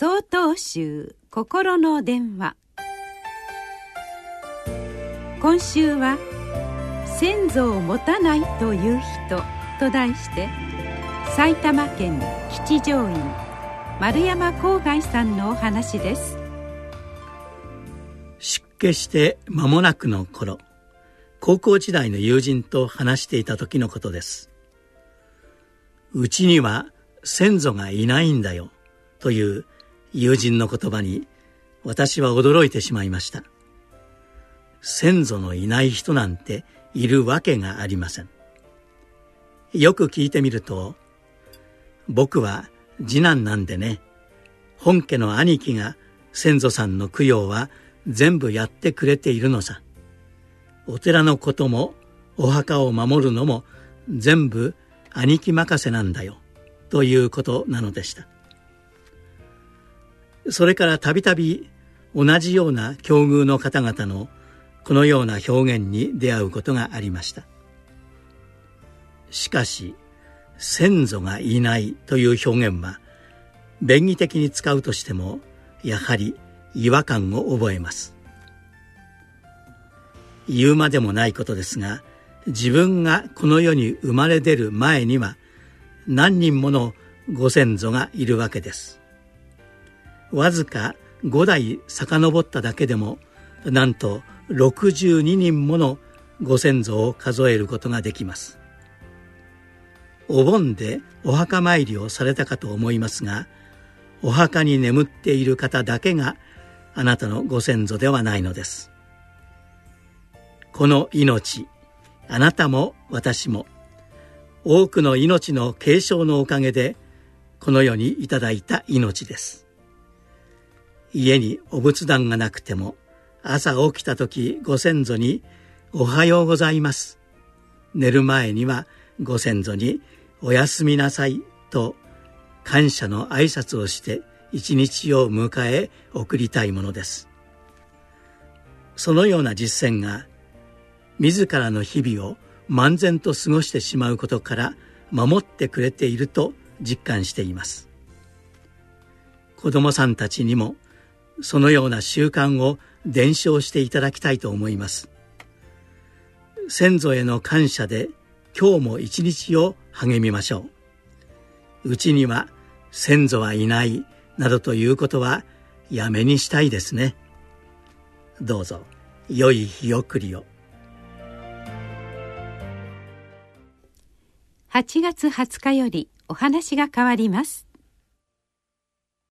総統集心の電話。今週は「先祖を持たないという人」と題して埼玉県吉祥院丸山郊外さんのお話です。出家して間もなくの頃高校時代の友人と話していた時のことです。うちには先祖がいないんだよという友人の言葉に私は驚いてしまいました。先祖のいない人なんているわけがありません。よく聞いてみると僕は次男なんでね本家の兄貴が先祖さんの供養は全部やってくれているのさ。お寺のこともお墓を守るのも全部兄貴任せなんだよ。ということなのでした。それからたびたび同じような境遇の方々のこのような表現に出会うことがありました。しかし先祖がいないという表現は便宜的に使うとしてもやはり違和感を覚えます。言うまでもないことですが自分がこの世に生まれ出る前には何人ものご先祖がいるわけです。わずか5代遡っただけでもなんと62人ものご先祖を数えることができます。お盆でお墓参りをされたかと思いますがお墓に眠っている方だけがあなたのご先祖ではないのです。この命あなたも私も多くの命の継承のおかげでこの世にいただいた命です。家にお仏壇がなくても朝起きた時ご先祖に「おはようございます」寝る前にはご先祖に「おやすみなさい」と感謝の挨拶をして一日を迎え送りたいものです。そのような実践が自らの日々を漫然と過ごしてしまうことから守ってくれていると実感しています。子供さんたちにもそのような習慣を伝承していただきたいと思います。先祖への感謝で今日も一日を励みましょう。うちには先祖はいないなどということはやめにしたいですね。どうぞ良い日送りを。8月20日よりお話が変わります。